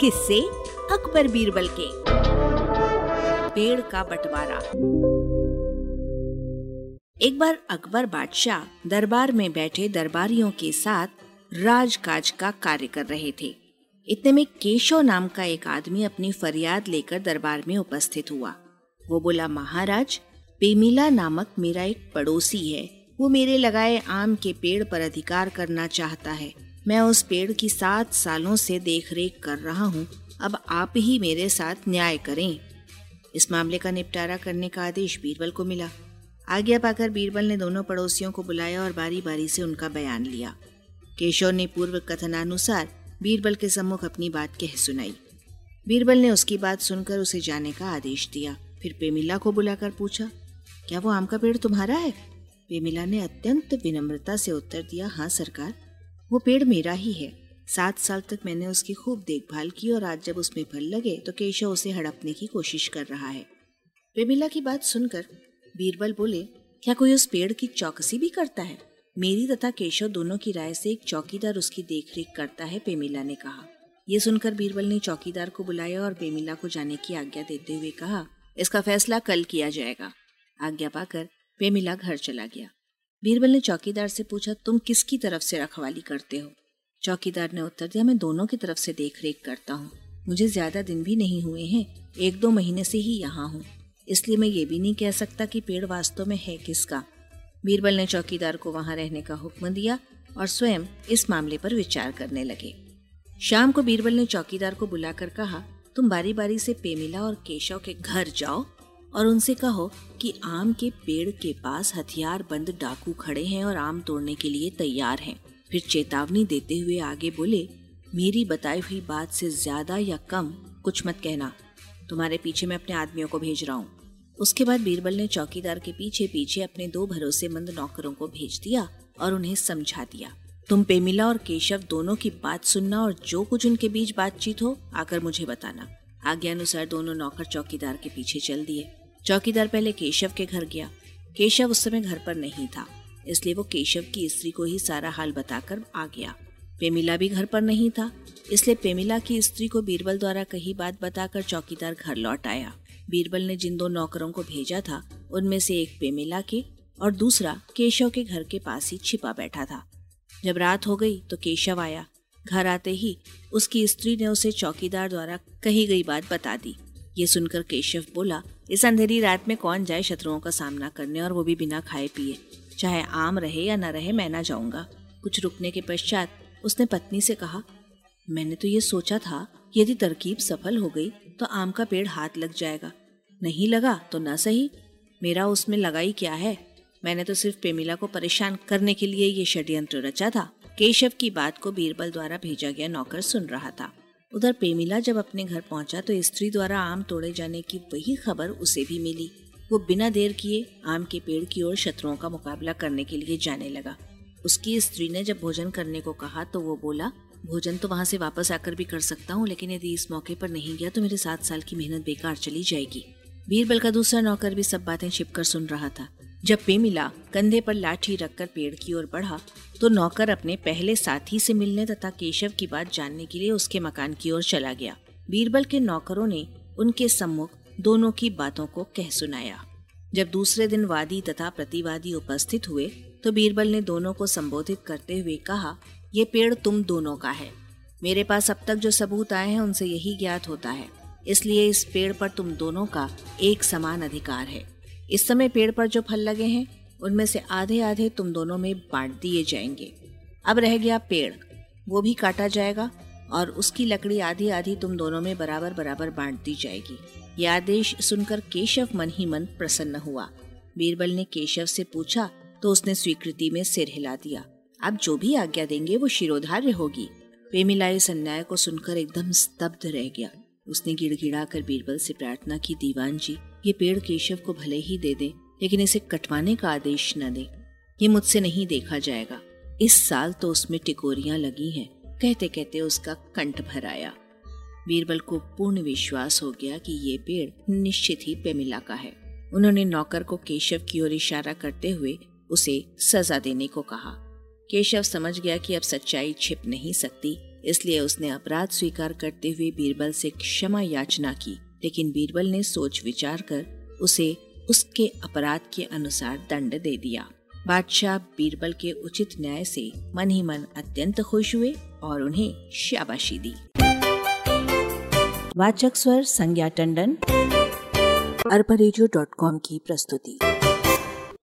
किससे अकबर बीरबल के। पेड़ का बंटवारा। एक बार अकबर बादशाह दरबार में बैठे दरबारियों के साथ राजकाज का कार्य कर रहे थे। इतने में केशव नाम का एक आदमी अपनी फरियाद लेकर दरबार में उपस्थित हुआ। वो बोला, महाराज, पेमिला नामक मेरा एक पड़ोसी है। वो मेरे लगाए आम के पेड़ पर अधिकार करना चाहता है। मैं उस पेड़ की सात सालों से देखरेख कर रहा हूँ। अब आप ही मेरे साथ न्याय करें। इस मामले का निपटारा करने का आदेश बीरबल को मिला। आज्ञा पाकर बीरबल ने दोनों पड़ोसियों को बुलाया और बारी बारी से उनका बयान लिया। केशव ने पूर्व कथनानुसार बीरबल के सम्मुख अपनी बात कह सुनाई। बीरबल ने उसकी बात सुनकर उसे जाने का आदेश दिया। फिर पेमिला को बुलाकर पूछा, क्या वो आम का पेड़ तुम्हारा है? पेमिला ने अत्यंत विनम्रता से उत्तर दिया हाँ सरकार। वो पेड़ मेरा ही है। सात साल तक मैंने उसकी खूब देखभाल की और आज जब उसमें फल लगे तो केशव उसे हड़पने की कोशिश कर रहा है। पेमिला की बात सुनकर बीरबल बोले, क्या कोई उस पेड़ की चौकसी भी करता है? मेरी तथा केशव दोनों की राय से एक चौकीदार उसकी देखरेख करता है पेमिला ने कहा। यह सुनकर बीरबल ने चौकीदार को बुलाया और पेमिला को जाने की आज्ञा देते हुए कहा, इसका फैसला कल किया जाएगा। आज्ञा पाकर पेमिला घर चला गया। बीरबल ने चौकीदार से पूछा, तुम किसकी तरफ़ से रखवाली करते हो? चौकीदार ने उत्तर दिया, मैं दोनों की तरफ़ से देख रेख करता हूँ। मुझे ज़्यादा दिन भी नहीं हुए हैं, एक दो महीने से ही यहाँ हूँ। इसलिए मैं ये भी नहीं कह सकता कि पेड़ वास्तव में है किसका। बीरबल ने चौकीदार को वहाँ रहने का हुक्म दिया और स्वयं इस मामले पर विचार करने लगे। शाम को बीरबल ने चौकीदार को बुलाकर कहा, तुम बारी बारी से पेमिला और केशव के घर जाओ और उनसे कहो कि आम के पेड़ के पास हथियार बंद डाकू खड़े हैं और आम तोड़ने के लिए तैयार हैं। फिर चेतावनी देते हुए आगे बोले, मेरी बताई हुई बात से ज़्यादा या कम कुछ मत कहना। तुम्हारे पीछे मैं अपने आदमियों को भेज रहा हूँ। उसके बाद बीरबल ने चौकीदार के पीछे पीछे अपने दो भरोसेमंद नौकरों को भेज दिया और उन्हें समझा दिया। तुम पेमिला और केशव दोनों की बात सुनना और जो कुछ उनके बीच बातचीत हो, आकर मुझे बताना। आज्ञा अनुसार दोनों नौकर चौकीदार के पीछे चल दिए। चौकीदार पहले केशव के घर गया। केशव उस समय घर पर नहीं था, इसलिए वो केशव की स्त्री को ही सारा हाल बताकर आ गया। पेमिला भी घर पर नहीं था, इसलिए पेमिला की स्त्री को बीरबल द्वारा कही बात बताकर चौकीदार घर लौट आया। बीरबल ने जिन दो नौकरों को भेजा था, उनमें से एक पेमिला के और दूसरा केशव के घर के पास ही छिपा बैठा था। जब रात हो गई तो केशव आया। घर आते ही उसकी स्त्री ने उसे चौकीदार द्वारा कही गई बात बता दी। ये सुनकर केशव बोला, इस अंधेरी रात में कौन जाए शत्रुओं का सामना करने और वो भी बिना खाए पिए। चाहे आम रहे या न रहे, मैं ना जाऊँगा कुछ रुकने के पश्चात उसने पत्नी से कहा, मैंने तो ये सोचा था, यदि तरकीब सफल हो गई तो आम का पेड़ हाथ लग जाएगा। नहीं लगा तो न सही। मेरा उसमें लगाई क्या है? मैंने तो सिर्फ़ पेमिला को परेशान करने के लिए ये षड्यंत्र रचा था। केशव की बात को बीरबल द्वारा भेजा गया नौकर सुन रहा था। उधर पेमिला जब अपने घर पहुँचा तो स्त्री द्वारा आम तोड़े जाने की वही खबर उसे भी मिली। वो बिना देर किए आम के पेड़ की ओर शत्रुओं का मुकाबला करने के लिए जाने लगा। उसकी स्त्री ने जब भोजन करने को कहा तो वो बोला, भोजन तो वहाँ से वापस आकर भी कर सकता हूँ, लेकिन यदि इस मौके पर नहीं गया तो मेरे सात साल की मेहनत बेकार चली जाएगी। बीरबल का दूसरा नौकर भी सब बातें छिपकर सुन रहा था। जब पेमिला कंधे पर लाठी रखकर पेड़ की ओर बढ़ा तो नौकर अपने पहले साथी से मिलने तथा केशव की बात जानने के लिए उसके मकान की ओर चला गया। बीरबल के नौकरों ने उनके सम्मुख दोनों की बातों को कह सुनाया। जब दूसरे दिन वादी तथा प्रतिवादी उपस्थित हुए तो बीरबल ने दोनों को संबोधित करते हुए कहा, ये पेड़ तुम दोनों का है। मेरे पास अब तक जो सबूत आए हैं, उनसे यही ज्ञात होता है। इसलिए इस पेड़ पर तुम दोनों का एक समान अधिकार है। इस समय पेड़ पर जो फल लगे हैं, उनमें से आधे आधे तुम दोनों में बांट दिए जाएँगे। अब रह गया पेड़। वो भी काटा जाएगा और उसकी लकड़ी आधी आधी तुम दोनों में बराबर बराबर बांट दी जाएगी। ये आदेश सुनकर केशव मन ही मन प्रसन्न हुआ। बीरबल ने केशव से पूछा तो उसने स्वीकृति में सिर हिला दिया। आप जो भी आज्ञा देंगे, वो शिरोधार्य होगी। पेमिला इस अन्याय को सुनकर एकदम स्तब्ध रह गया। उसने गिड़गिड़ा कर बीरबल से प्रार्थना की, दीवान जी, ये पेड़ केशव को भले ही दे दे, लेकिन इसे कटवाने का आदेश न दे। ये मुझसे नहीं देखा जाएगा। इस साल तो उसमें टिकोरियाँ लगी हैं। कहते कहते उसका कंठ भर आया। बीरबल को पूर्ण विश्वास हो गया कि ये पेड़ निश्चित ही पेमिला का है। उन्होंने नौकर को केशव की ओर इशारा करते हुए उसे सजा देने को कहा। केशव समझ गया कि अब सच्चाई छिप नहीं सकती। इसलिए उसने अपराध स्वीकार करते हुए बीरबल से क्षमा याचना की, लेकिन बीरबल ने सोच विचार कर उसे उसके अपराध के अनुसार दंड दे दिया। बादशाह बीरबल के उचित न्याय से मन ही मन अत्यंत खुश हुए और उन्हें शाबाशी दी। वाचक स्वर संज्ञा टंडन। अरबा की प्रस्तुति।